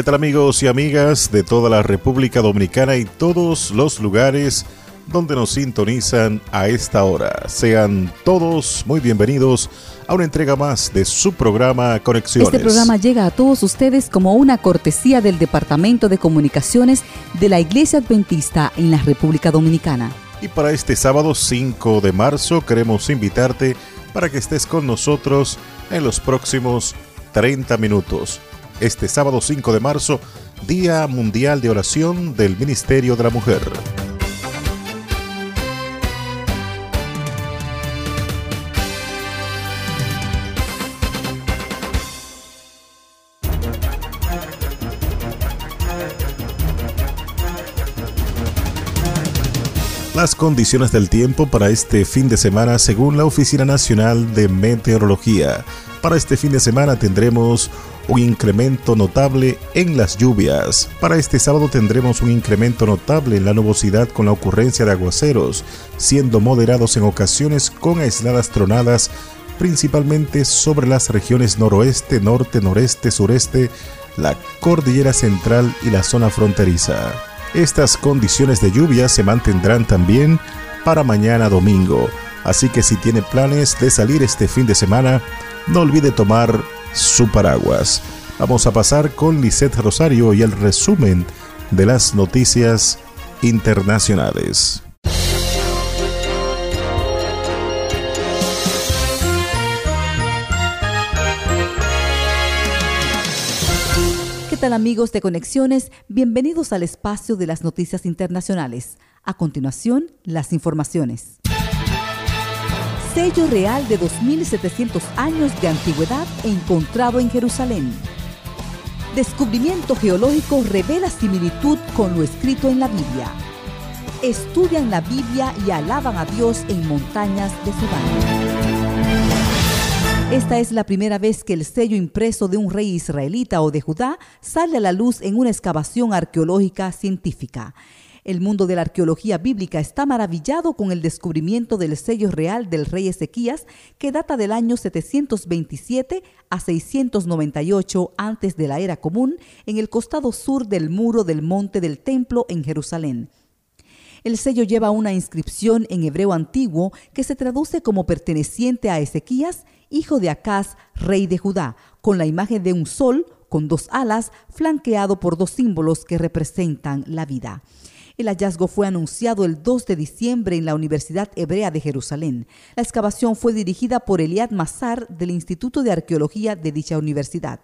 ¿Qué tal amigos y amigas de toda la República Dominicana y todos los lugares donde nos sintonizan a esta hora? Sean todos muy bienvenidos a una entrega más de su programa Conexiones. Este programa llega a todos ustedes como una cortesía del Departamento de Comunicaciones de la Iglesia Adventista en la República Dominicana. Y para este sábado 5 de marzo queremos invitarte para que estés con nosotros en los próximos 30 minutos este sábado 5 de marzo, Día Mundial de Oración del Ministerio de la Mujer. Las condiciones del tiempo para este fin de semana según la Oficina Nacional de Meteorología. Para este fin de semana tendremos un incremento notable en las lluvias. Para este sábado tendremos un incremento notable en la nubosidad con la ocurrencia de aguaceros, siendo moderados en ocasiones con aisladas tronadas, principalmente sobre las regiones noroeste, norte, noreste, sureste, la cordillera central y la zona fronteriza. Estas condiciones de lluvia se mantendrán también para mañana domingo, así que si tiene planes de salir este fin de semana, no olvide tomar su paraguas. Vamos a pasar con Lisette Rosario y el resumen de las noticias internacionales. ¿Qué tal amigos de Conexiones? Bienvenidos al espacio de las noticias internacionales. A continuación, las informaciones sello real de 2.700 años de antigüedad encontrado en Jerusalén. Descubrimiento geológico revela similitud con lo escrito en la Biblia. Estudian la Biblia y alaban a Dios en montañas de Sudán. Esta es la primera vez que el sello impreso de un rey israelita o de Judá sale a la luz en una excavación arqueológica científica. El mundo de la arqueología bíblica está maravillado con el descubrimiento del sello real del rey Ezequías, que data del año 727 a 698 antes de la era común, en el costado sur del muro del monte del templo en Jerusalén. El sello lleva una inscripción en hebreo antiguo que se traduce como perteneciente a Ezequías, hijo de Acaz, rey de Judá, con la imagen de un sol con dos alas, flanqueado por dos símbolos que representan la vida. El hallazgo fue anunciado el 2 de diciembre en la Universidad Hebrea de Jerusalén. La excavación fue dirigida por Eliad Mazar del Instituto de Arqueología de dicha universidad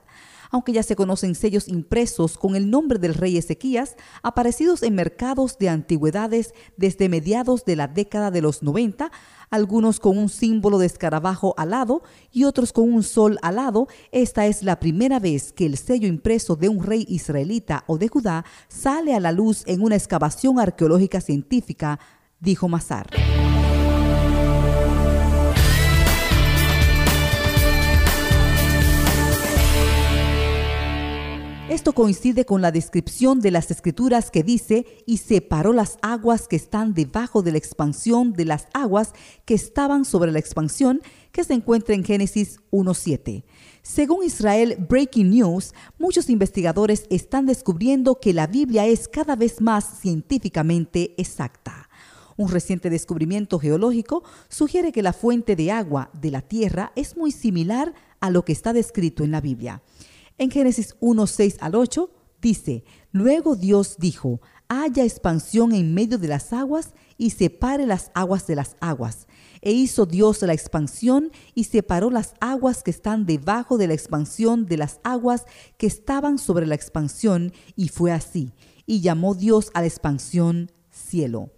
aunque ya se conocen sellos impresos con el nombre del rey Ezequías, aparecidos en mercados de antigüedades desde mediados de la década de los 90, algunos con un símbolo de escarabajo alado y otros con un sol alado, esta es la primera vez que el sello impreso de un rey israelita o de Judá sale a la luz en una excavación arqueológica científica, dijo Mazar. Esto coincide con la descripción de las escrituras que dice, y separó las aguas que están debajo de la expansión de las aguas que estaban sobre la expansión, que se encuentra en Génesis 1.7. Según Israel Breaking News, muchos investigadores están descubriendo que la Biblia es cada vez más científicamente exacta. Un reciente descubrimiento geológico sugiere que la fuente de agua de la Tierra es muy similar a lo que está descrito en la Biblia. En Génesis 1, 6 al 8 dice, Luego Dios dijo, haya expansión en medio de las aguas y separe las aguas de las aguas. E hizo Dios la expansión y separó las aguas que están debajo de la expansión de las aguas que estaban sobre la expansión, y fue así. Y llamó Dios a la expansión cielo.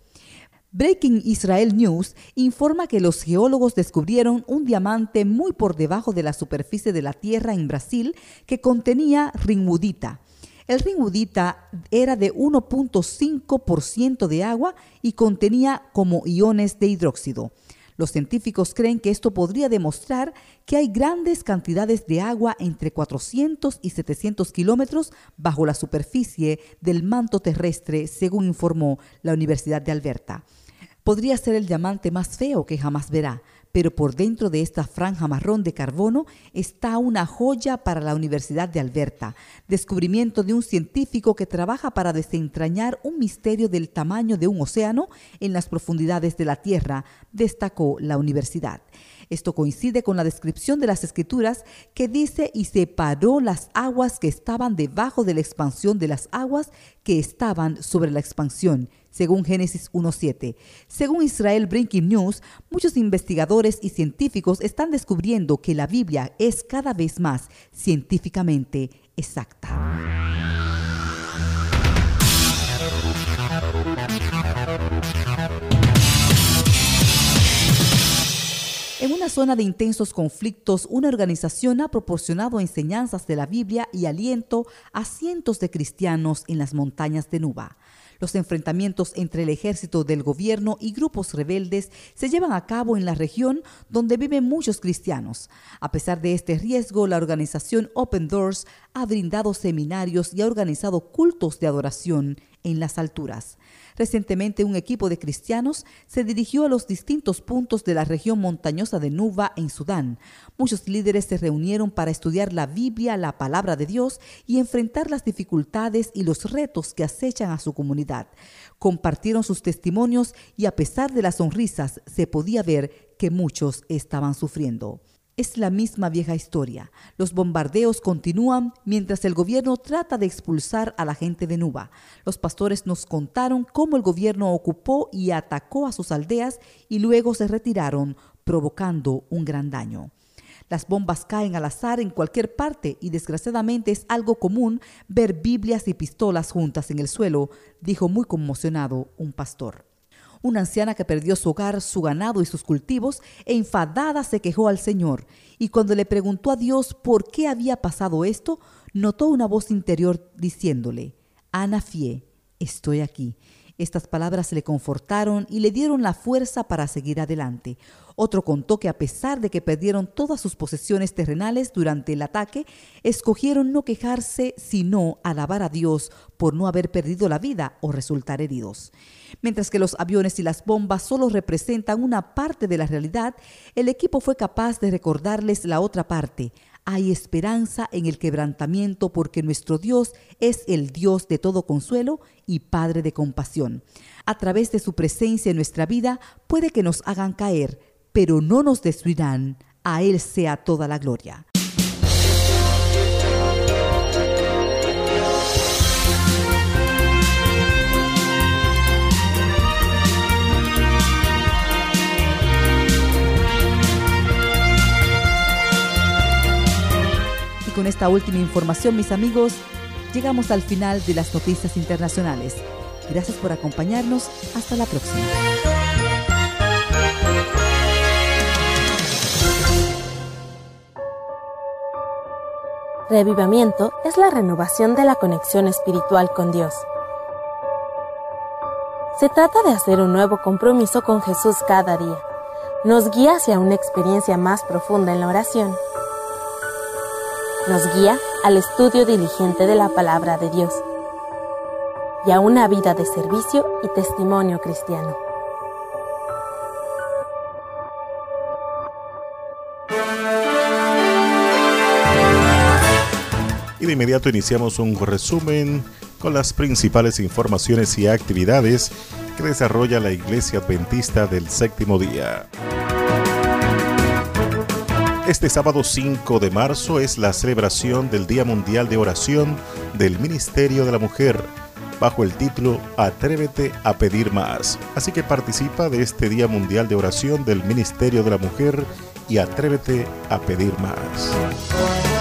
Breaking Israel News informa que los geólogos descubrieron un diamante muy por debajo de la superficie de la Tierra en Brasil que contenía ringwoodita. El ringwoodita era de 1.5% de agua y contenía como iones de hidróxido. Los científicos creen que esto podría demostrar que hay grandes cantidades de agua entre 400 y 700 kilómetros bajo la superficie del manto terrestre, según informó la Universidad de Alberta. Podría ser el diamante más feo que jamás verá, pero por dentro de esta franja marrón de carbono está una joya para la Universidad de Alberta, descubrimiento de un científico que trabaja para desentrañar un misterio del tamaño de un océano en las profundidades de la Tierra, destacó la universidad. Esto coincide con la descripción de las escrituras que dice y separó las aguas que estaban debajo de la expansión de las aguas que estaban sobre la expansión, según Génesis 1.7. Según Israel Breaking News, muchos investigadores y científicos están descubriendo que la Biblia es cada vez más científicamente exacta. Zona de intensos conflictos, una organización ha proporcionado enseñanzas de la Biblia y aliento a cientos de cristianos en las montañas de Nuba. Los enfrentamientos entre el ejército del gobierno y grupos rebeldes se llevan a cabo en la región donde viven muchos cristianos. A pesar de este riesgo, la organización Open Doors ha brindado seminarios y ha organizado cultos de adoración en las alturas. Recientemente un equipo de cristianos se dirigió a los distintos puntos de la región montañosa de Nuba en Sudán. Muchos líderes se reunieron para estudiar la Biblia, la palabra de Dios y enfrentar las dificultades y los retos que acechan a su comunidad. Compartieron sus testimonios y a pesar de las sonrisas se podía ver que muchos estaban sufriendo. Es la misma vieja historia. Los bombardeos continúan mientras el gobierno trata de expulsar a la gente de Nuba. Los pastores nos contaron cómo el gobierno ocupó y atacó a sus aldeas y luego se retiraron, provocando un gran daño. Las bombas caen al azar en cualquier parte y desgraciadamente es algo común ver Biblias y pistolas juntas en el suelo, dijo muy conmocionado un pastor una anciana que perdió su hogar, su ganado y sus cultivos, e enfadada se quejó al Señor, y cuando le preguntó a Dios por qué había pasado esto, notó una voz interior diciéndole, Ana Fie, estoy aquí. Estas palabras le confortaron y le dieron la fuerza para seguir adelante. Otro contó que a pesar de que perdieron todas sus posesiones terrenales durante el ataque, escogieron no quejarse, sino alabar a Dios por no haber perdido la vida o resultar heridos. Mientras que los aviones y las bombas solo representan una parte de la realidad, el equipo fue capaz de recordarles la otra parte, hay esperanza en el quebrantamiento porque nuestro Dios es el Dios de todo consuelo y Padre de compasión. A través de su presencia en nuestra vida puede que nos hagan caer, pero no nos destruirán. A Él sea toda la gloria. Con esta última información, mis amigos, llegamos al final de las noticias internacionales. Gracias por acompañarnos. Hasta la próxima. Revivamiento es la renovación de la conexión espiritual con Dios. Se trata de hacer un nuevo compromiso con Jesús cada día. Nos guía hacia una experiencia más profunda en la oración nos guía al estudio diligente de la palabra de Dios y a una vida de servicio y testimonio cristiano. Y de inmediato iniciamos un resumen con las principales informaciones y actividades que desarrolla la Iglesia Adventista del Séptimo Día. Este sábado 5 de marzo es la celebración del Día Mundial de Oración del Ministerio de la Mujer bajo el título Atrévete a pedir más. Así que participa de este Día Mundial de Oración del Ministerio de la Mujer y atrévete a pedir más.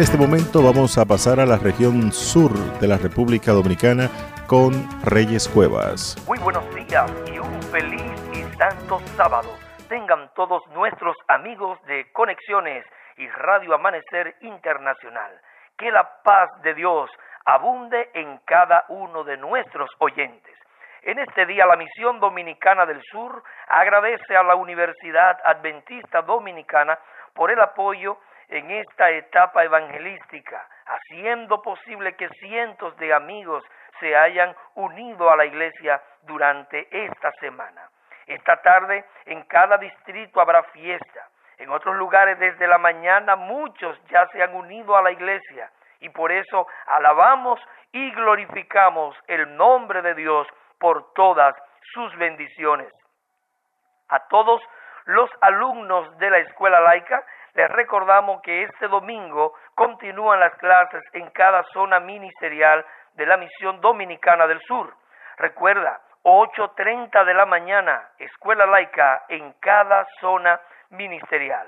En este momento vamos a pasar a la región sur de la República Dominicana con Reyes Cuevas. Muy buenos días y un feliz y santo sábado. Tengan todos nuestros amigos de Conexiones y Radio Amanecer Internacional. que la paz de Dios abunde en cada uno de nuestros oyentes. En este día la Misión Dominicana del Sur agradece a la Universidad Adventista Dominicana por el apoyo en esta etapa evangelística, haciendo posible que cientos de amigos se hayan unido a la iglesia durante esta semana. Esta tarde en cada distrito habrá fiesta. En otros lugares desde la mañana muchos ya se han unido a la iglesia y por eso alabamos y glorificamos el nombre de Dios por todas sus bendiciones. A todos los alumnos de la escuela laica les recordamos que este domingo continúan las clases en cada zona ministerial de la Misión Dominicana del Sur. Recuerda, 8.30 de la mañana, escuela laica en cada zona ministerial.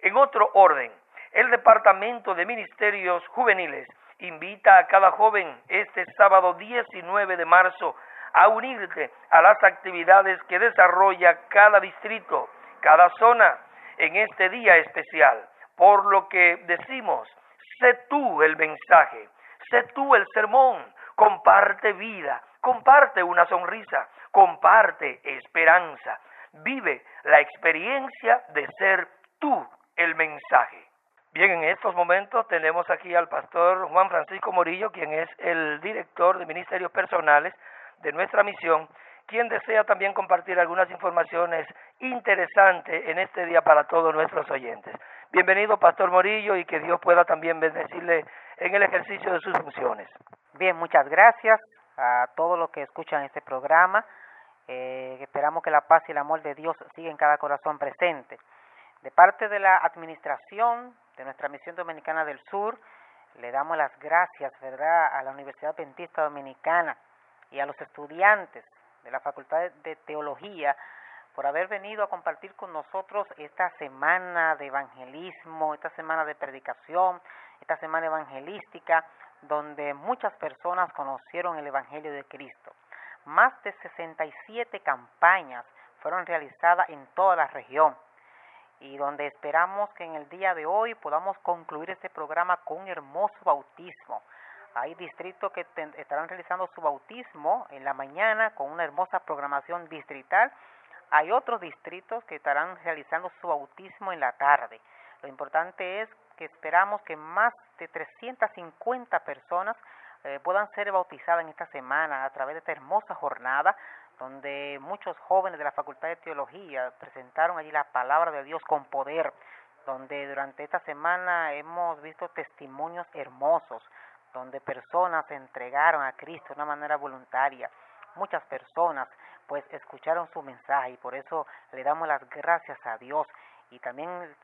En otro orden, el Departamento de Ministerios Juveniles invita a cada joven este sábado 19 de marzo a unirte a las actividades que desarrolla cada distrito, cada zona en este día especial. Por lo que decimos, sé tú el mensaje, sé tú el sermón, comparte vida, comparte una sonrisa, comparte esperanza, vive la experiencia de ser tú el mensaje. Bien, en estos momentos tenemos aquí al pastor Juan Francisco Morillo, quien es el director de Ministerios Personales de nuestra misión, quien desea también compartir algunas informaciones interesantes en este día para todos nuestros oyentes. Bienvenido, Pastor Morillo, y que Dios pueda también bendecirle en el ejercicio de sus funciones. Bien, muchas gracias a todos los que escuchan este programa. Eh, esperamos que la paz y el amor de Dios sigan en cada corazón presente. De parte de la administración de nuestra Misión Dominicana del Sur, le damos las gracias, ¿verdad?, a la Universidad Adventista Dominicana y a los estudiantes de la Facultad de Teología por haber venido a compartir con nosotros esta semana de evangelismo, esta semana de predicación, esta semana evangelística, donde muchas personas conocieron el Evangelio de Cristo. Más de 67 campañas fueron realizadas en toda la región y donde esperamos que en el día de hoy podamos concluir este programa con un hermoso bautismo. Hay distritos que estarán realizando su bautismo en la mañana con una hermosa programación distrital. Hay otros distritos que estarán realizando su bautismo en la tarde. Lo importante es que esperamos que más de 350 personas eh, puedan ser bautizadas en esta semana a través de esta hermosa jornada donde muchos jóvenes de la Facultad de Teología presentaron allí la palabra de Dios con poder, donde durante esta semana hemos visto testimonios hermosos donde personas se entregaron a Cristo de una manera voluntaria. Muchas personas pues escucharon su mensaje y por eso le damos las gracias a Dios y también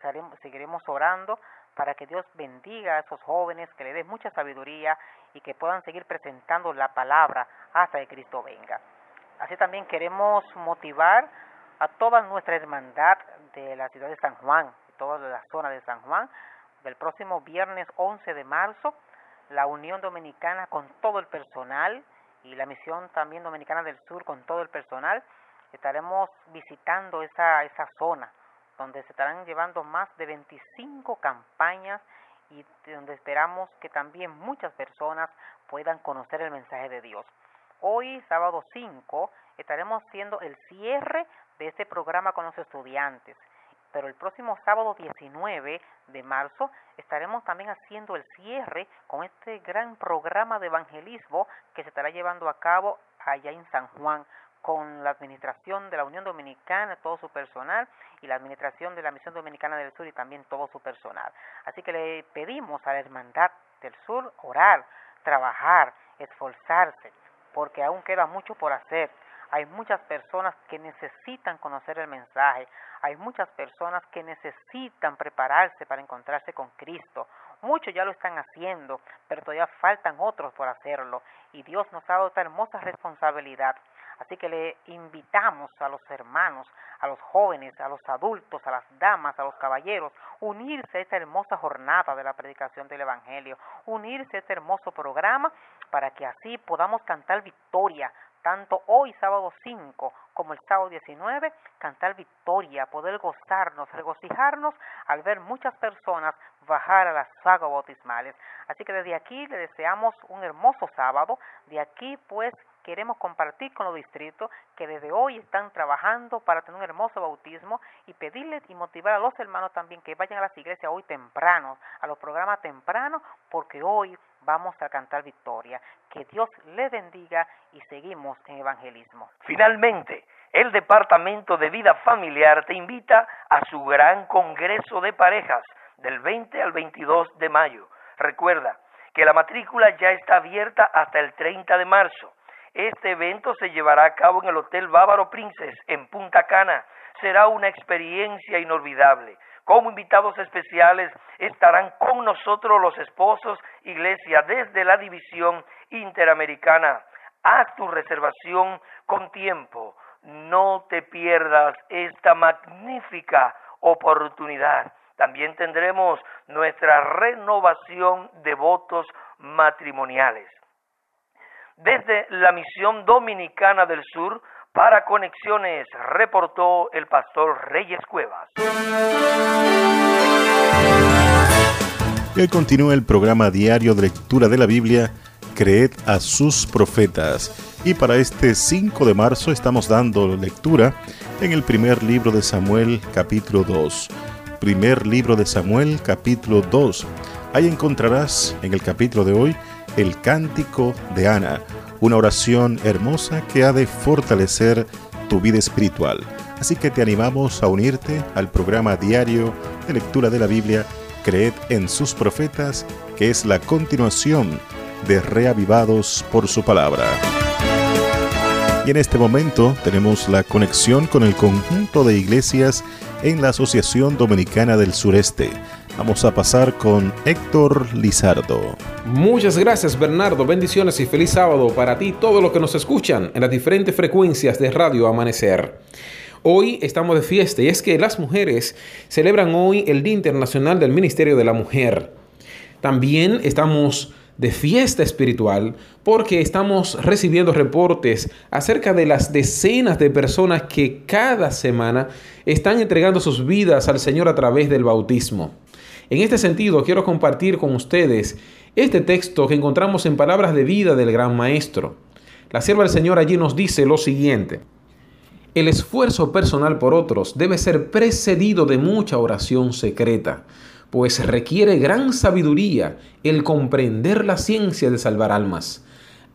seguiremos orando para que Dios bendiga a esos jóvenes, que le dé mucha sabiduría y que puedan seguir presentando la palabra hasta que Cristo venga. Así también queremos motivar a toda nuestra hermandad de la ciudad de San Juan, toda la zona de San Juan, del próximo viernes 11 de marzo la Unión Dominicana con todo el personal y la Misión también Dominicana del Sur con todo el personal. Estaremos visitando esa, esa zona donde se estarán llevando más de 25 campañas y donde esperamos que también muchas personas puedan conocer el mensaje de Dios. Hoy, sábado 5, estaremos haciendo el cierre de este programa con los estudiantes pero el próximo sábado 19 de marzo estaremos también haciendo el cierre con este gran programa de evangelismo que se estará llevando a cabo allá en San Juan con la administración de la Unión Dominicana, todo su personal, y la administración de la Misión Dominicana del Sur y también todo su personal. Así que le pedimos a la Hermandad del Sur orar, trabajar, esforzarse, porque aún queda mucho por hacer. Hay muchas personas que necesitan conocer el mensaje, hay muchas personas que necesitan prepararse para encontrarse con Cristo. Muchos ya lo están haciendo, pero todavía faltan otros por hacerlo. Y Dios nos ha dado esta hermosa responsabilidad. Así que le invitamos a los hermanos, a los jóvenes, a los adultos, a las damas, a los caballeros, unirse a esta hermosa jornada de la predicación del Evangelio, unirse a este hermoso programa para que así podamos cantar victoria tanto hoy sábado 5 como el sábado 19, cantar victoria, poder gozarnos, regocijarnos al ver muchas personas bajar a las aguas bautismales. Así que desde aquí le deseamos un hermoso sábado. De aquí pues queremos compartir con los distritos que desde hoy están trabajando para tener un hermoso bautismo y pedirles y motivar a los hermanos también que vayan a las iglesias hoy temprano, a los programas tempranos, porque hoy vamos a cantar victoria. Que Dios les bendiga y seguimos en evangelismo. Finalmente, el Departamento de Vida Familiar te invita a su gran Congreso de Parejas del 20 al 22 de mayo. Recuerda que la matrícula ya está abierta hasta el 30 de marzo. Este evento se llevará a cabo en el Hotel Bávaro Princess en Punta Cana. Será una experiencia inolvidable. Como invitados especiales estarán con nosotros los esposos Iglesia desde la División Interamericana. Haz tu reservación con tiempo. No te pierdas esta magnífica oportunidad. También tendremos nuestra renovación de votos matrimoniales desde la misión dominicana del sur para Conexiones, reportó el pastor Reyes Cuevas. Y hoy continúa el programa diario de lectura de la Biblia, Creed a sus profetas. Y para este 5 de marzo estamos dando lectura en el primer libro de Samuel, capítulo 2. Primer libro de Samuel, capítulo 2. Ahí encontrarás en el capítulo de hoy el cántico de Ana, una oración hermosa que ha de fortalecer tu vida espiritual. Así que te animamos a unirte al programa diario de lectura de la Biblia, Creed en sus profetas, que es la continuación de Reavivados por su palabra. Y en este momento tenemos la conexión con el conjunto de iglesias en la Asociación Dominicana del Sureste Vamos a pasar con Héctor Lizardo. Muchas gracias Bernardo, bendiciones y feliz sábado para ti, todos los que nos escuchan en las diferentes frecuencias de Radio Amanecer. Hoy estamos de fiesta y es que las mujeres celebran hoy el Día Internacional del Ministerio de la Mujer. También estamos de fiesta espiritual porque estamos recibiendo reportes acerca de las decenas de personas que cada semana están entregando sus vidas al Señor a través del bautismo. En este sentido, quiero compartir con ustedes este texto que encontramos en Palabras de Vida del Gran Maestro. La sierva del Señor allí nos dice lo siguiente. El esfuerzo personal por otros debe ser precedido de mucha oración secreta, pues requiere gran sabiduría el comprender la ciencia de salvar almas.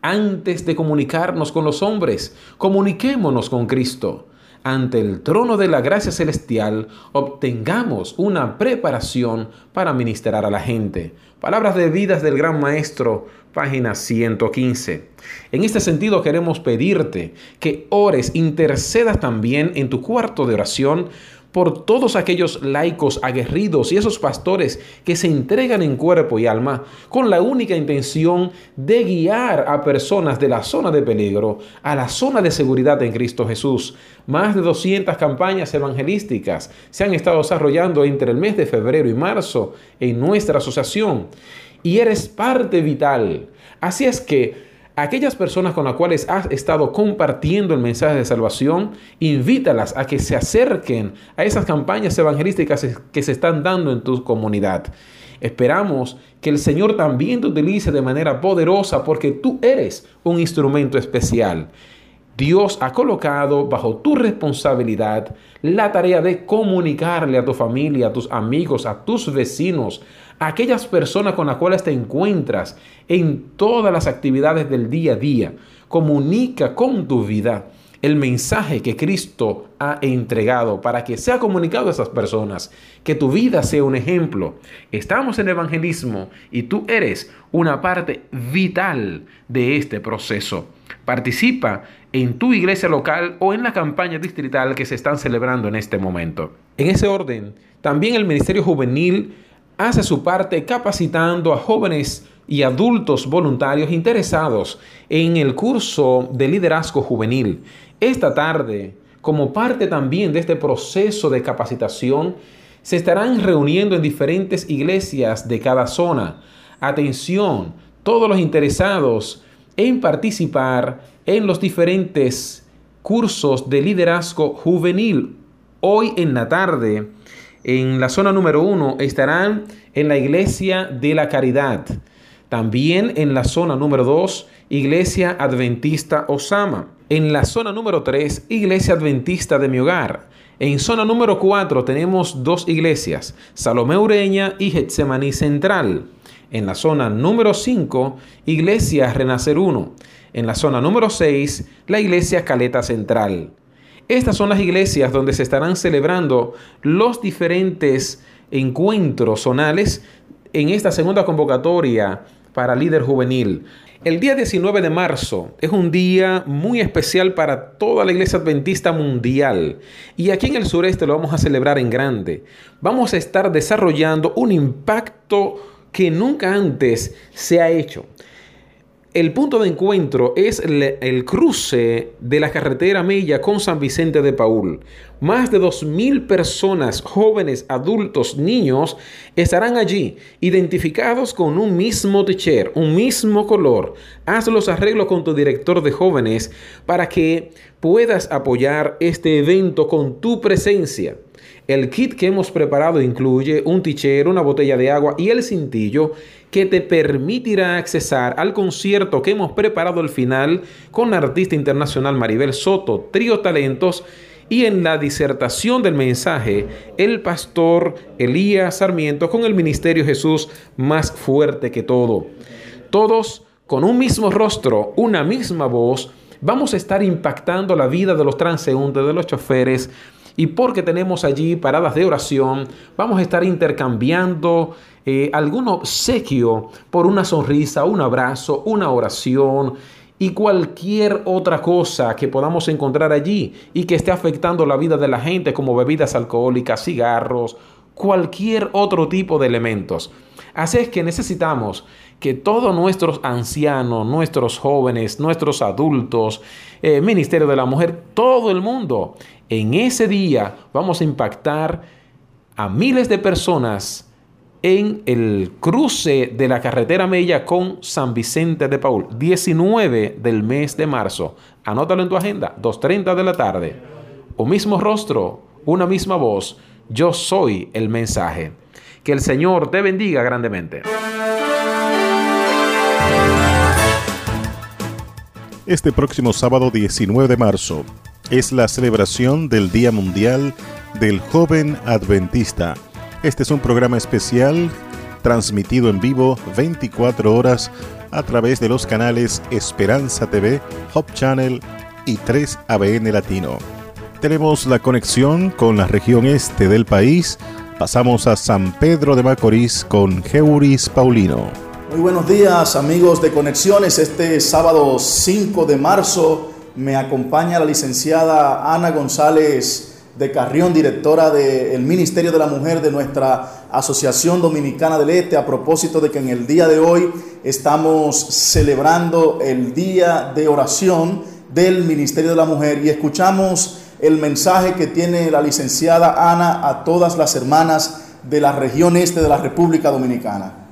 Antes de comunicarnos con los hombres, comuniquémonos con Cristo ante el trono de la gracia celestial obtengamos una preparación para ministrar a la gente. Palabras de vidas del gran maestro, página 115. En este sentido queremos pedirte que ores, intercedas también en tu cuarto de oración por todos aquellos laicos aguerridos y esos pastores que se entregan en cuerpo y alma con la única intención de guiar a personas de la zona de peligro a la zona de seguridad en Cristo Jesús. Más de 200 campañas evangelísticas se han estado desarrollando entre el mes de febrero y marzo en nuestra asociación y eres parte vital. Así es que aquellas personas con las cuales has estado compartiendo el mensaje de salvación, invítalas a que se acerquen a esas campañas evangelísticas que se están dando en tu comunidad. Esperamos que el Señor también te utilice de manera poderosa porque tú eres un instrumento especial. Dios ha colocado bajo tu responsabilidad la tarea de comunicarle a tu familia, a tus amigos, a tus vecinos, aquellas personas con las cuales te encuentras en todas las actividades del día a día. Comunica con tu vida el mensaje que Cristo ha entregado para que sea comunicado a esas personas, que tu vida sea un ejemplo. Estamos en evangelismo y tú eres una parte vital de este proceso. Participa en tu iglesia local o en la campaña distrital que se están celebrando en este momento. En ese orden, también el Ministerio Juvenil hace su parte capacitando a jóvenes y adultos voluntarios interesados en el curso de liderazgo juvenil. Esta tarde, como parte también de este proceso de capacitación, se estarán reuniendo en diferentes iglesias de cada zona. Atención, todos los interesados en participar en los diferentes cursos de liderazgo juvenil. Hoy en la tarde, en la zona número uno, estarán en la Iglesia de la Caridad. También en la zona número dos, Iglesia Adventista Osama. En la zona número tres, Iglesia Adventista de mi hogar. En zona número 4 tenemos dos iglesias, Salomé Ureña y Getsemaní Central. En la zona número 5, Iglesia Renacer 1. En la zona número 6, la Iglesia Caleta Central. Estas son las iglesias donde se estarán celebrando los diferentes encuentros zonales en esta segunda convocatoria para líder juvenil. El día 19 de marzo es un día muy especial para toda la iglesia adventista mundial y aquí en el sureste lo vamos a celebrar en grande. Vamos a estar desarrollando un impacto que nunca antes se ha hecho el punto de encuentro es el, cruce de la carretera Mella con San Vicente de Paul. Más de 2.000 personas, jóvenes, adultos, niños, estarán allí, identificados con un mismo techer, un mismo color. Haz los arreglos con tu director de jóvenes para que puedas apoyar este evento con tu presencia. El kit que hemos preparado incluye un tichero, una botella de agua y el cintillo que te permitirá accesar al concierto que hemos preparado al final con la artista internacional Maribel Soto, Trío Talentos, y en la disertación del mensaje, el pastor Elías Sarmiento con el ministerio Jesús más fuerte que todo. Todos con un mismo rostro, una misma voz, vamos a estar impactando la vida de los transeúntes, de los choferes, y porque tenemos allí paradas de oración, vamos a estar intercambiando eh, algún obsequio por una sonrisa, un abrazo, una oración y cualquier otra cosa que podamos encontrar allí y que esté afectando la vida de la gente como bebidas alcohólicas, cigarros, cualquier otro tipo de elementos. Así es que necesitamos que todos nuestros ancianos, nuestros jóvenes, nuestros adultos, eh, Ministerio de la Mujer, todo el mundo, en ese día vamos a impactar a miles de personas en el cruce de la carretera Mella con San Vicente de Paul, 19 del mes de marzo. Anótalo en tu agenda, 2.30 de la tarde. Un mismo rostro, una misma voz. Yo soy el mensaje. Que el Señor te bendiga grandemente. Este próximo sábado 19 de marzo es la celebración del Día Mundial del Joven Adventista. Este es un programa especial transmitido en vivo 24 horas a través de los canales Esperanza TV, Hop Channel y 3ABN Latino. Tenemos la conexión con la región este del país. Pasamos a San Pedro de Macorís con Geuris Paulino. Muy buenos días amigos de Conexiones. Este sábado 5 de marzo me acompaña la licenciada Ana González de Carrión, directora del Ministerio de la Mujer de nuestra Asociación Dominicana del Este, a propósito de que en el día de hoy estamos celebrando el día de oración del Ministerio de la Mujer y escuchamos el mensaje que tiene la licenciada Ana a todas las hermanas de la región este de la República Dominicana.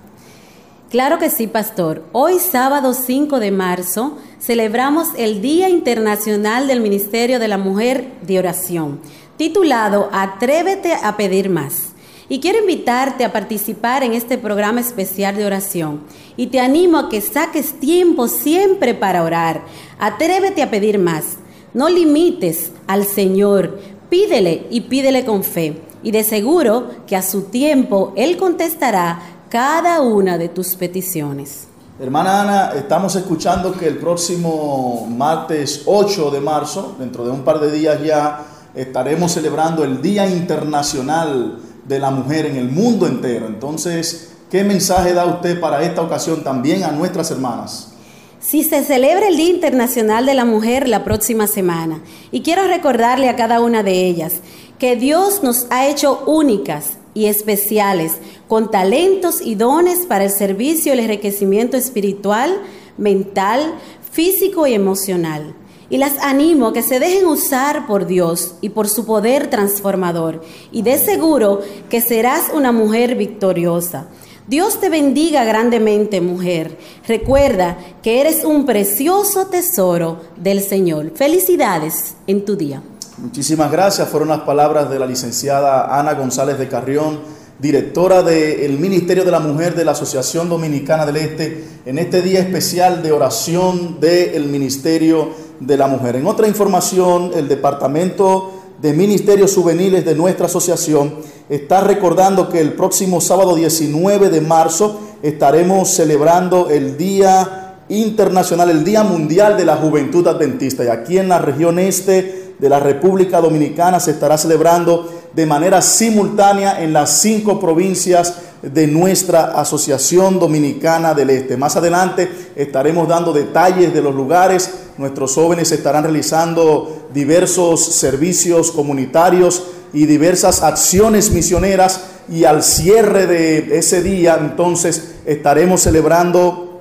Claro que sí, pastor. Hoy sábado 5 de marzo celebramos el Día Internacional del Ministerio de la Mujer de Oración, titulado Atrévete a pedir más. Y quiero invitarte a participar en este programa especial de oración. Y te animo a que saques tiempo siempre para orar. Atrévete a pedir más. No limites al Señor. Pídele y pídele con fe. Y de seguro que a su tiempo Él contestará cada una de tus peticiones. Hermana Ana, estamos escuchando que el próximo martes 8 de marzo, dentro de un par de días ya, estaremos celebrando el Día Internacional de la Mujer en el mundo entero. Entonces, ¿qué mensaje da usted para esta ocasión también a nuestras hermanas? Si se celebra el Día Internacional de la Mujer la próxima semana, y quiero recordarle a cada una de ellas que Dios nos ha hecho únicas y especiales, con talentos y dones para el servicio y el enriquecimiento espiritual, mental, físico y emocional. Y las animo a que se dejen usar por Dios y por su poder transformador. Y de seguro que serás una mujer victoriosa. Dios te bendiga grandemente, mujer. Recuerda que eres un precioso tesoro del Señor. Felicidades en tu día. Muchísimas gracias. Fueron las palabras de la licenciada Ana González de Carrión, directora del Ministerio de la Mujer de la Asociación Dominicana del Este, en este día especial de oración del Ministerio de la Mujer. En otra información, el Departamento de Ministerios Juveniles de nuestra asociación está recordando que el próximo sábado 19 de marzo estaremos celebrando el Día Internacional, el Día Mundial de la Juventud Adventista. Y aquí en la región este de la República Dominicana se estará celebrando de manera simultánea en las cinco provincias de nuestra Asociación Dominicana del Este. Más adelante estaremos dando detalles de los lugares. Nuestros jóvenes estarán realizando diversos servicios comunitarios y diversas acciones misioneras y al cierre de ese día entonces estaremos celebrando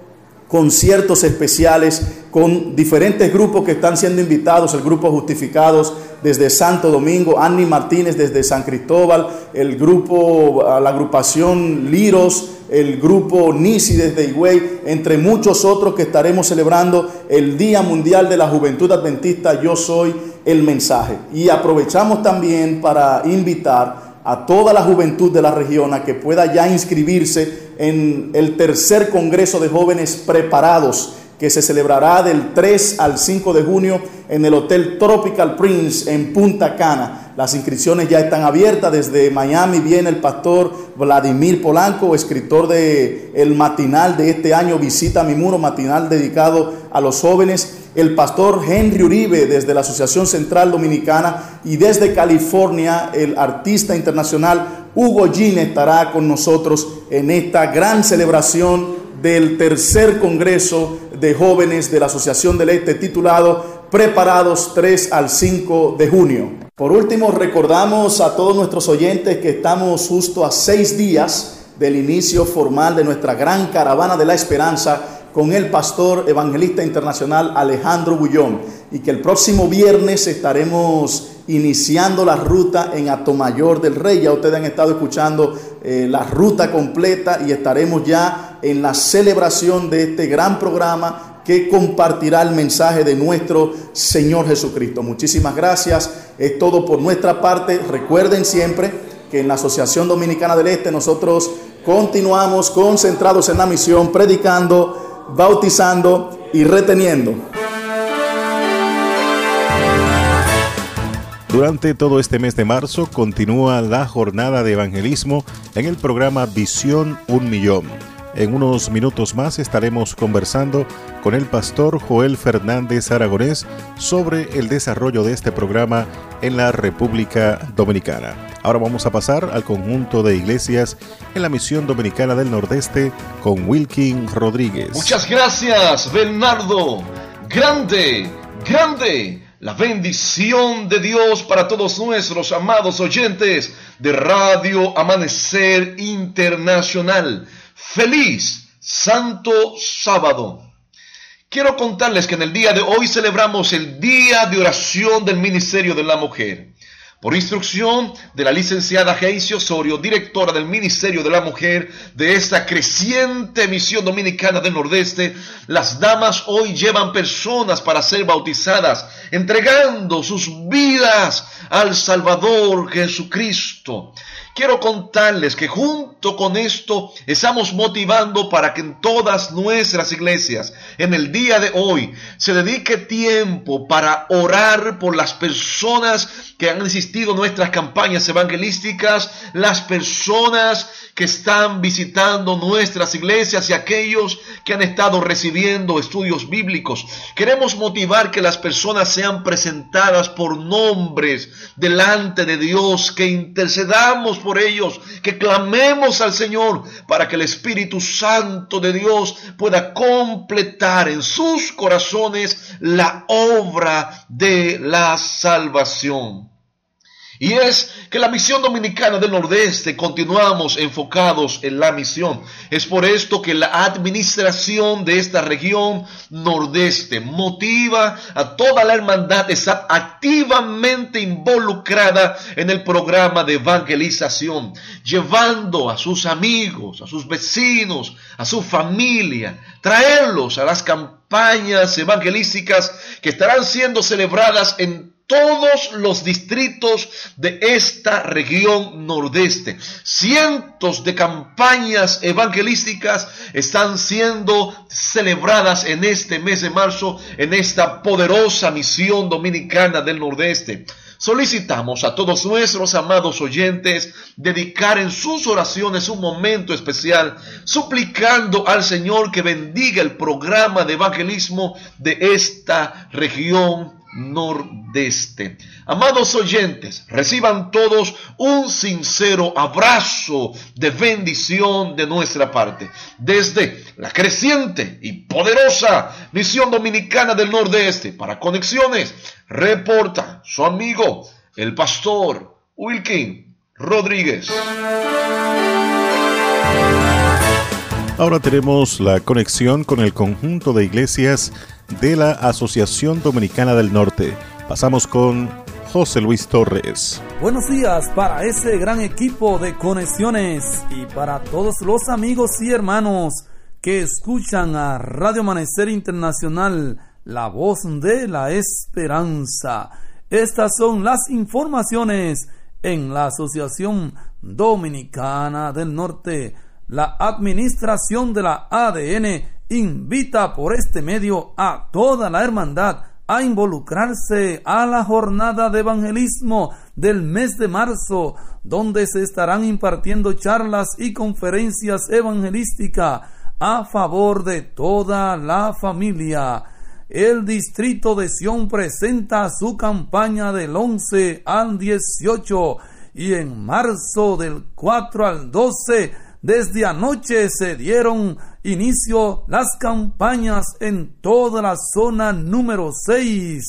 conciertos especiales con diferentes grupos que están siendo invitados, el grupo Justificados desde Santo Domingo, Annie Martínez desde San Cristóbal, el grupo, la agrupación Liros, el grupo Nisi desde Higüey, entre muchos otros que estaremos celebrando el Día Mundial de la Juventud Adventista, Yo Soy el Mensaje. Y aprovechamos también para invitar a toda la juventud de la región a que pueda ya inscribirse en el tercer Congreso de Jóvenes Preparados que se celebrará del 3 al 5 de junio en el Hotel Tropical Prince en Punta Cana. Las inscripciones ya están abiertas. Desde Miami viene el pastor Vladimir Polanco, escritor de El Matinal de este año, Visita mi muro, matinal dedicado a los jóvenes. El pastor Henry Uribe desde la Asociación Central Dominicana y desde California el artista internacional Hugo Gine estará con nosotros en esta gran celebración del tercer Congreso de Jóvenes de la Asociación del Este titulado Preparados 3 al 5 de junio. Por último, recordamos a todos nuestros oyentes que estamos justo a seis días del inicio formal de nuestra gran caravana de la esperanza con el pastor evangelista internacional Alejandro Bullón y que el próximo viernes estaremos iniciando la ruta en Atomayor del Rey. Ya ustedes han estado escuchando eh, la ruta completa y estaremos ya en la celebración de este gran programa que compartirá el mensaje de nuestro Señor Jesucristo. Muchísimas gracias. Es todo por nuestra parte. Recuerden siempre que en la Asociación Dominicana del Este nosotros continuamos concentrados en la misión, predicando, bautizando y reteniendo. Durante todo este mes de marzo continúa la jornada de evangelismo en el programa Visión Un Millón. En unos minutos más estaremos conversando con el pastor Joel Fernández Aragonés sobre el desarrollo de este programa en la República Dominicana. Ahora vamos a pasar al conjunto de iglesias en la misión dominicana del Nordeste con Wilkin Rodríguez. Muchas gracias, Bernardo. Grande, grande la bendición de Dios para todos nuestros amados oyentes de Radio Amanecer Internacional. Feliz Santo Sábado. Quiero contarles que en el día de hoy celebramos el Día de Oración del Ministerio de la Mujer. Por instrucción de la licenciada Geisio Osorio, directora del Ministerio de la Mujer de esta creciente misión dominicana del Nordeste, las damas hoy llevan personas para ser bautizadas, entregando sus vidas al Salvador Jesucristo. Quiero contarles que junto con esto estamos motivando para que en todas nuestras iglesias, en el día de hoy, se dedique tiempo para orar por las personas que han asistido a nuestras campañas evangelísticas, las personas que están visitando nuestras iglesias y aquellos que han estado recibiendo estudios bíblicos. Queremos motivar que las personas sean presentadas por nombres delante de Dios, que intercedamos por ellos, que clamemos al Señor para que el Espíritu Santo de Dios pueda completar en sus corazones la obra de la salvación. Y es que la misión dominicana del Nordeste continuamos enfocados en la misión. Es por esto que la administración de esta región Nordeste motiva a toda la hermandad a estar activamente involucrada en el programa de evangelización, llevando a sus amigos, a sus vecinos, a su familia, traerlos a las campañas evangelísticas que estarán siendo celebradas en todos los distritos de esta región nordeste. Cientos de campañas evangelísticas están siendo celebradas en este mes de marzo en esta poderosa misión dominicana del nordeste. Solicitamos a todos nuestros amados oyentes dedicar en sus oraciones un momento especial, suplicando al Señor que bendiga el programa de evangelismo de esta región nordeste. Amados oyentes, reciban todos un sincero abrazo de bendición de nuestra parte. Desde la creciente y poderosa misión dominicana del nordeste para conexiones, reporta su amigo, el pastor Wilkin Rodríguez. Ahora tenemos la conexión con el conjunto de iglesias de la Asociación Dominicana del Norte. Pasamos con José Luis Torres. Buenos días para ese gran equipo de conexiones y para todos los amigos y hermanos que escuchan a Radio Amanecer Internacional, la voz de la esperanza. Estas son las informaciones en la Asociación Dominicana del Norte. La administración de la ADN invita por este medio a toda la hermandad a involucrarse a la jornada de evangelismo del mes de marzo, donde se estarán impartiendo charlas y conferencias evangelísticas a favor de toda la familia. El distrito de Sion presenta su campaña del 11 al 18 y en marzo del 4 al 12 desde anoche se dieron inicio las campañas en toda la zona número 6.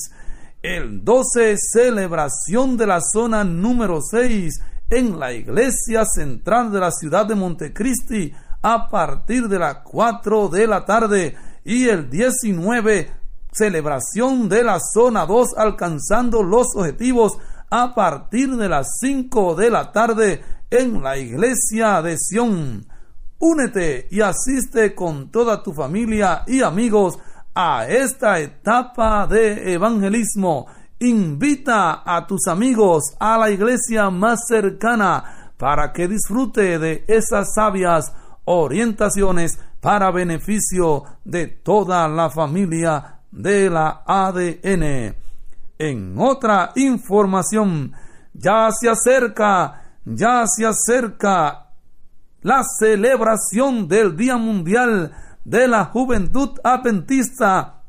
El 12, celebración de la zona número 6 en la iglesia central de la ciudad de Montecristi a partir de las 4 de la tarde. Y el 19, celebración de la zona 2 alcanzando los objetivos a partir de las 5 de la tarde en la iglesia de Sión. Únete y asiste con toda tu familia y amigos a esta etapa de evangelismo. Invita a tus amigos a la iglesia más cercana para que disfrute de esas sabias orientaciones para beneficio de toda la familia de la ADN. En otra información, ya se acerca, ya se acerca la celebración del Día Mundial de la Juventud Adventista.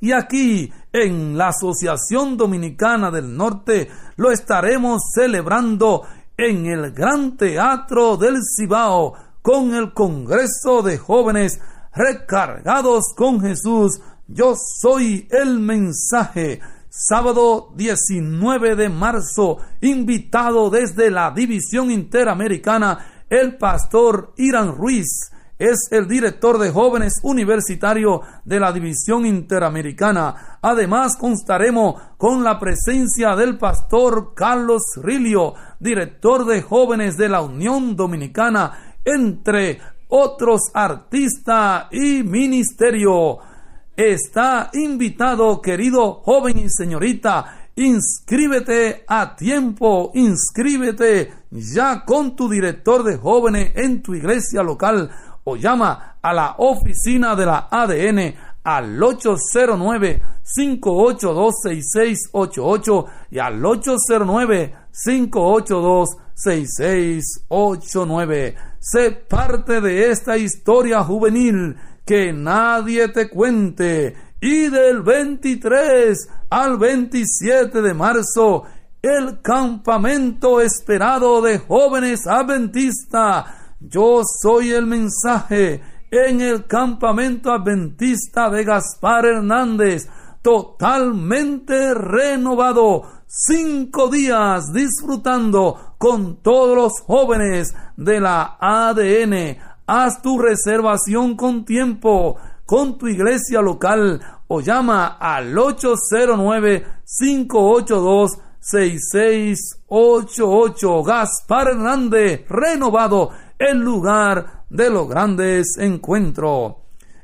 Y aquí, en la Asociación Dominicana del Norte, lo estaremos celebrando en el Gran Teatro del Cibao con el Congreso de Jóvenes recargados con Jesús. Yo soy el mensaje. Sábado 19 de marzo, invitado desde la División Interamericana el pastor Irán Ruiz es el director de jóvenes universitario de la División Interamericana. Además, constaremos con la presencia del pastor Carlos Rilio, director de jóvenes de la Unión Dominicana, entre otros artistas y ministerio. Está invitado, querido joven y señorita, Inscríbete a tiempo, inscríbete ya con tu director de jóvenes en tu iglesia local o llama a la oficina de la ADN al 809-582-6688 y al 809-582-6689. Sé parte de esta historia juvenil que nadie te cuente y del 23 al 27 de marzo el campamento esperado de jóvenes adventistas. Yo soy el mensaje en el campamento adventista de Gaspar Hernández, totalmente renovado, cinco días disfrutando con todos los jóvenes de la ADN. Haz tu reservación con tiempo con tu iglesia local o llama al 809-582-6688. Gaspar Hernández, renovado, el lugar de los grandes encuentros.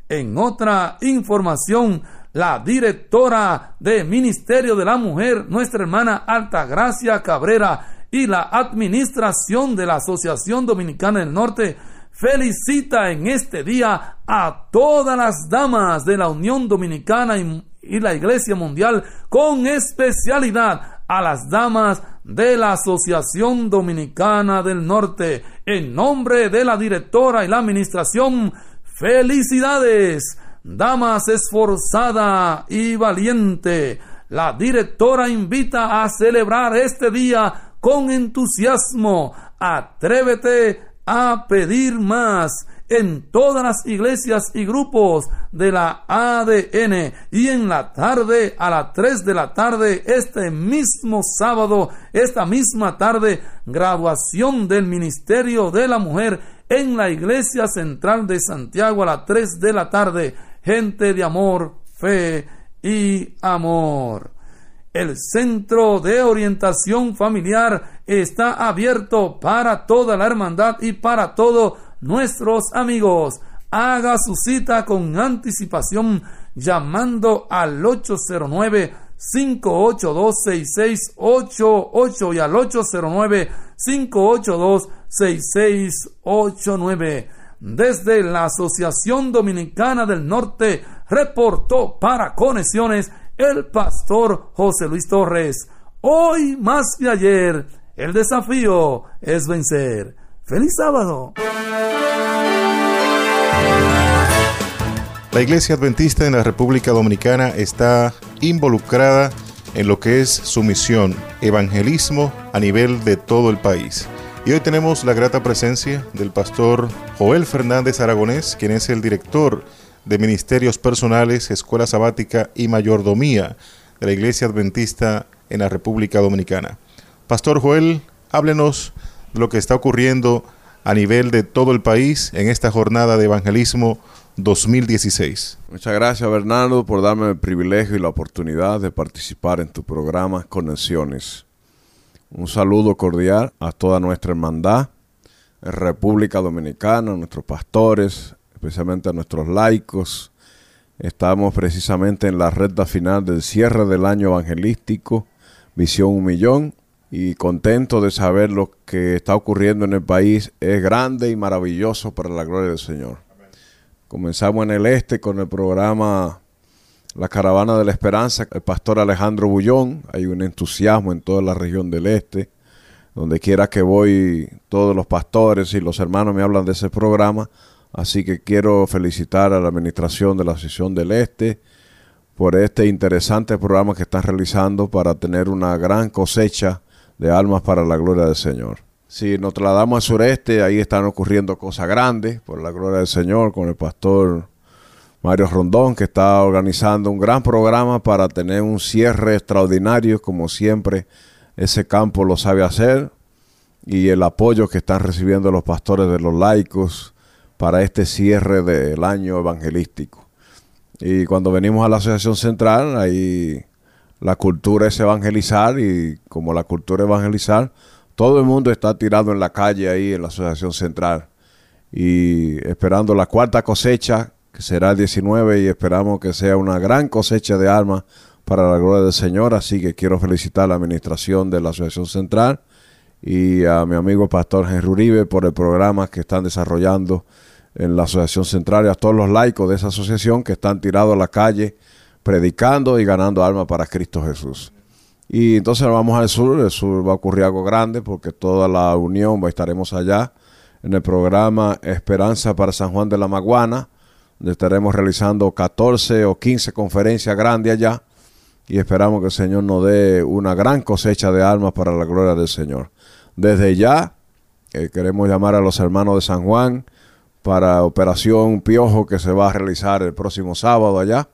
En otra información, la directora de Ministerio de la Mujer, nuestra hermana Altagracia Cabrera, y la administración de la Asociación Dominicana del Norte, felicita en este día a todas las damas de la Unión Dominicana y, la Iglesia Mundial, con especialidad a las damas de la Asociación Dominicana del Norte. En nombre de la directora y la administración, felicidades, damas esforzada y valiente. La directora invita a celebrar este día con entusiasmo. Atrévete a pedir más en todas las iglesias y grupos de la ADN y en la tarde a las 3 de la tarde este mismo sábado esta misma tarde graduación del ministerio de la mujer en la iglesia central de Santiago a las 3 de la tarde. Gente de amor fe y amor el centro de orientación familiar está abierto para toda la hermandad y para todos nuestros amigos. Haga su cita con anticipación llamando al 809 582 6688 y al 809 582 6689 desde la Asociación Dominicana del Norte reportó para Conexiones el pastor José Luis Torres. Hoy más que ayer, el desafío es vencer. ¡Feliz sábado! La Iglesia Adventista en la República Dominicana está involucrada en lo que es su misión, evangelismo a nivel de todo el país. Y hoy tenemos la grata presencia del pastor Joel Fernández Aragonés, quien es el director de Ministerios Personales, Escuela Sabática y Mayordomía de la Iglesia Adventista en la República Dominicana. Pastor Joel, háblenos de lo que está ocurriendo a nivel de todo el país en esta jornada de evangelismo 2016. Muchas gracias Bernardo por darme el privilegio y la oportunidad de participar en tu programa Conexiones. Un saludo cordial a toda nuestra hermandad, República Dominicana, nuestros pastores, especialmente a nuestros laicos. Estamos precisamente en la recta final del cierre del año evangelístico, Visión Un Millón, y contento de saber lo que está ocurriendo en el país. Es grande y maravilloso para la gloria del Señor. Comenzamos en el este con el programa La Caravana de la Esperanza, el pastor Alejandro Bullón. Hay un entusiasmo en toda la región del este. Donde quiera que voy, todos los pastores y los hermanos me hablan de ese programa Así que quiero felicitar a la administración de la Asociación del Este por este interesante programa que están realizando para tener una gran cosecha de almas para la gloria del Señor. Si nos trasladamos al sureste, ahí están ocurriendo cosas grandes por la gloria del Señor con el pastor Mario Rondón, que está organizando un gran programa para tener un cierre extraordinario, como siempre ese campo lo sabe hacer, y el apoyo que están recibiendo los pastores de los laicos, para este cierre del año evangelístico. Y cuando venimos a la Asociación Central, ahí la cultura es evangelizar y como la cultura es evangelizar, todo el mundo está tirado en la calle ahí en la Asociación Central y esperando la cuarta cosecha, que será el 19, y esperamos que sea una gran cosecha de almas para la gloria del Señor. Así que quiero felicitar a la administración de la Asociación Central y a mi amigo Pastor Henry Uribe por el programa que están desarrollando en la Asociación Central y a todos los laicos de esa asociación que están tirados a la calle predicando y ganando almas para Cristo Jesús. Y entonces vamos al sur, el sur va a ocurrir algo grande porque toda la unión estaremos allá en el programa Esperanza para San Juan de la Maguana, donde estaremos realizando 14 o 15 conferencias grandes allá y esperamos que el Señor nos dé una gran cosecha de almas para la gloria del Señor. Desde ya eh, queremos llamar a los hermanos de San Juan para Operación Piojo que se va a realizar el próximo sábado allá.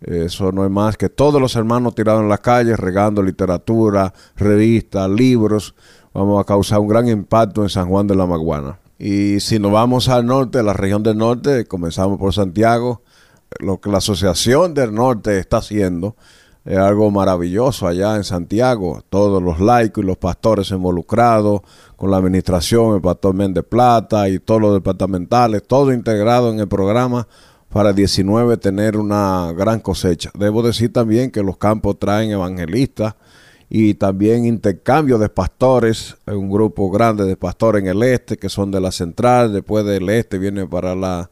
Eso no es más que todos los hermanos tirados en las calles, regando literatura, revistas, libros. Vamos a causar un gran impacto en San Juan de la Maguana. Y si nos vamos al norte, la región del norte, comenzamos por Santiago, lo que la Asociación del Norte está haciendo es algo maravilloso allá en Santiago. Todos los laicos y los pastores involucrados con la administración, el pastor Méndez Plata y todos los departamentales, todo integrado en el programa para 19 tener una gran cosecha. Debo decir también que los campos traen evangelistas y también intercambio de pastores, un grupo grande de pastores en el este que son de la central, después del este viene para la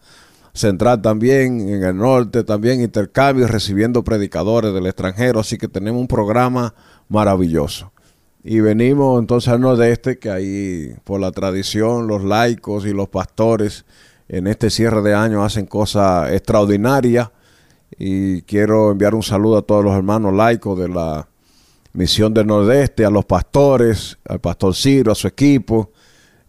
central también, en el norte también intercambio recibiendo predicadores del extranjero, así que tenemos un programa maravilloso. Y venimos entonces al nordeste, que ahí por la tradición los laicos y los pastores en este cierre de año hacen cosas extraordinarias. Y quiero enviar un saludo a todos los hermanos laicos de la misión del nordeste, a los pastores, al pastor Ciro, a su equipo.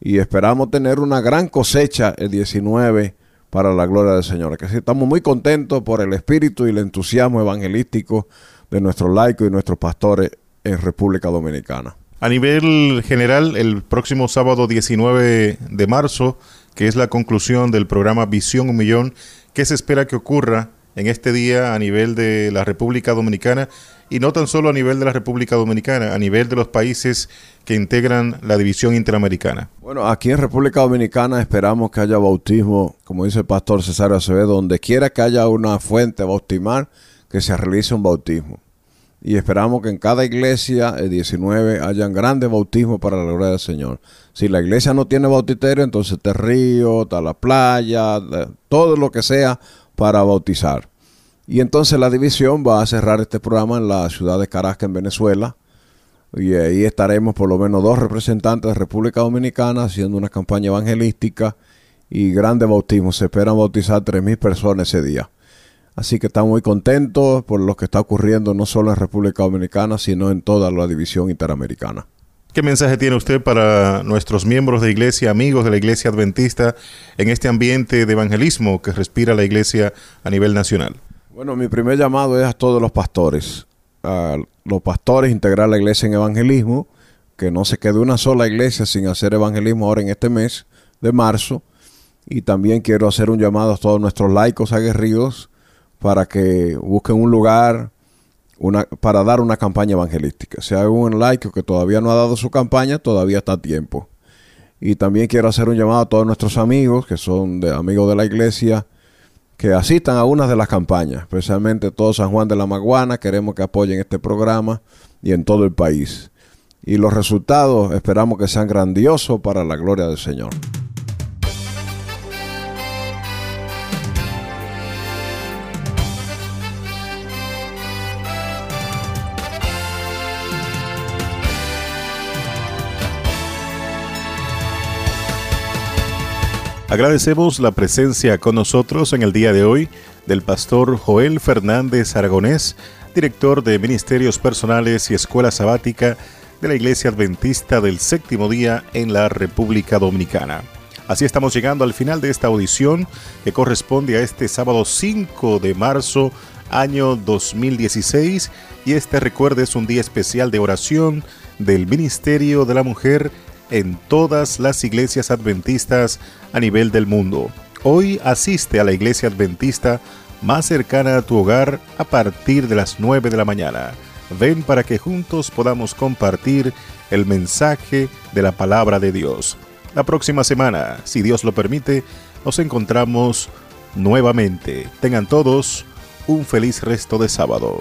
Y esperamos tener una gran cosecha el 19 para la gloria del Señor. Que sí, estamos muy contentos por el espíritu y el entusiasmo evangelístico de nuestros laicos y nuestros pastores en República Dominicana. A nivel general, el próximo sábado 19 de marzo, que es la conclusión del programa Visión Un Millón, ¿qué se espera que ocurra en este día a nivel de la República Dominicana y no tan solo a nivel de la República Dominicana, a nivel de los países que integran la división interamericana. Bueno, aquí en República Dominicana esperamos que haya bautismo, como dice el pastor César Acevedo, donde quiera que haya una fuente bautismal, que se realice un bautismo. Y esperamos que en cada iglesia, el 19, hayan grandes bautismos para la gloria del Señor. Si la iglesia no tiene bautiterio, entonces está río, está la playa, todo lo que sea para bautizar. Y entonces la división va a cerrar este programa en la ciudad de Caracas, en Venezuela. Y ahí estaremos por lo menos dos representantes de República Dominicana haciendo una campaña evangelística y grande bautismo. Se esperan bautizar 3.000 personas ese día. Así que estamos muy contentos por lo que está ocurriendo no solo en República Dominicana, sino en toda la división interamericana. ¿Qué mensaje tiene usted para nuestros miembros de iglesia, amigos de la iglesia adventista, en este ambiente de evangelismo que respira la iglesia a nivel nacional? Bueno, mi primer llamado es a todos los pastores, a los pastores integrar la iglesia en evangelismo, que no se quede una sola iglesia sin hacer evangelismo ahora en este mes de marzo. Y también quiero hacer un llamado a todos nuestros laicos aguerridos para que busquen un lugar una, para dar una campaña evangelística. Si hay un laico que todavía no ha dado su campaña, todavía está a tiempo. Y también quiero hacer un llamado a todos nuestros amigos, que son de, amigos de la iglesia, que asistan a una de las campañas, especialmente todo San Juan de la Maguana, queremos que apoyen este programa y en todo el país. Y los resultados esperamos que sean grandiosos para la gloria del Señor. Agradecemos la presencia con nosotros en el día de hoy del pastor Joel Fernández Aragonés, director de Ministerios Personales y Escuela Sabática de la Iglesia Adventista del Séptimo Día en la República Dominicana. Así estamos llegando al final de esta audición que corresponde a este sábado 5 de marzo año 2016 y este recuerde es un día especial de oración del Ministerio de la Mujer en todas las iglesias adventistas a nivel del mundo. Hoy asiste a la iglesia adventista más cercana a tu hogar a partir de las 9 de la mañana. Ven para que juntos podamos compartir el mensaje de la palabra de Dios. La próxima semana, si Dios lo permite, nos encontramos nuevamente. Tengan todos un feliz resto de sábado.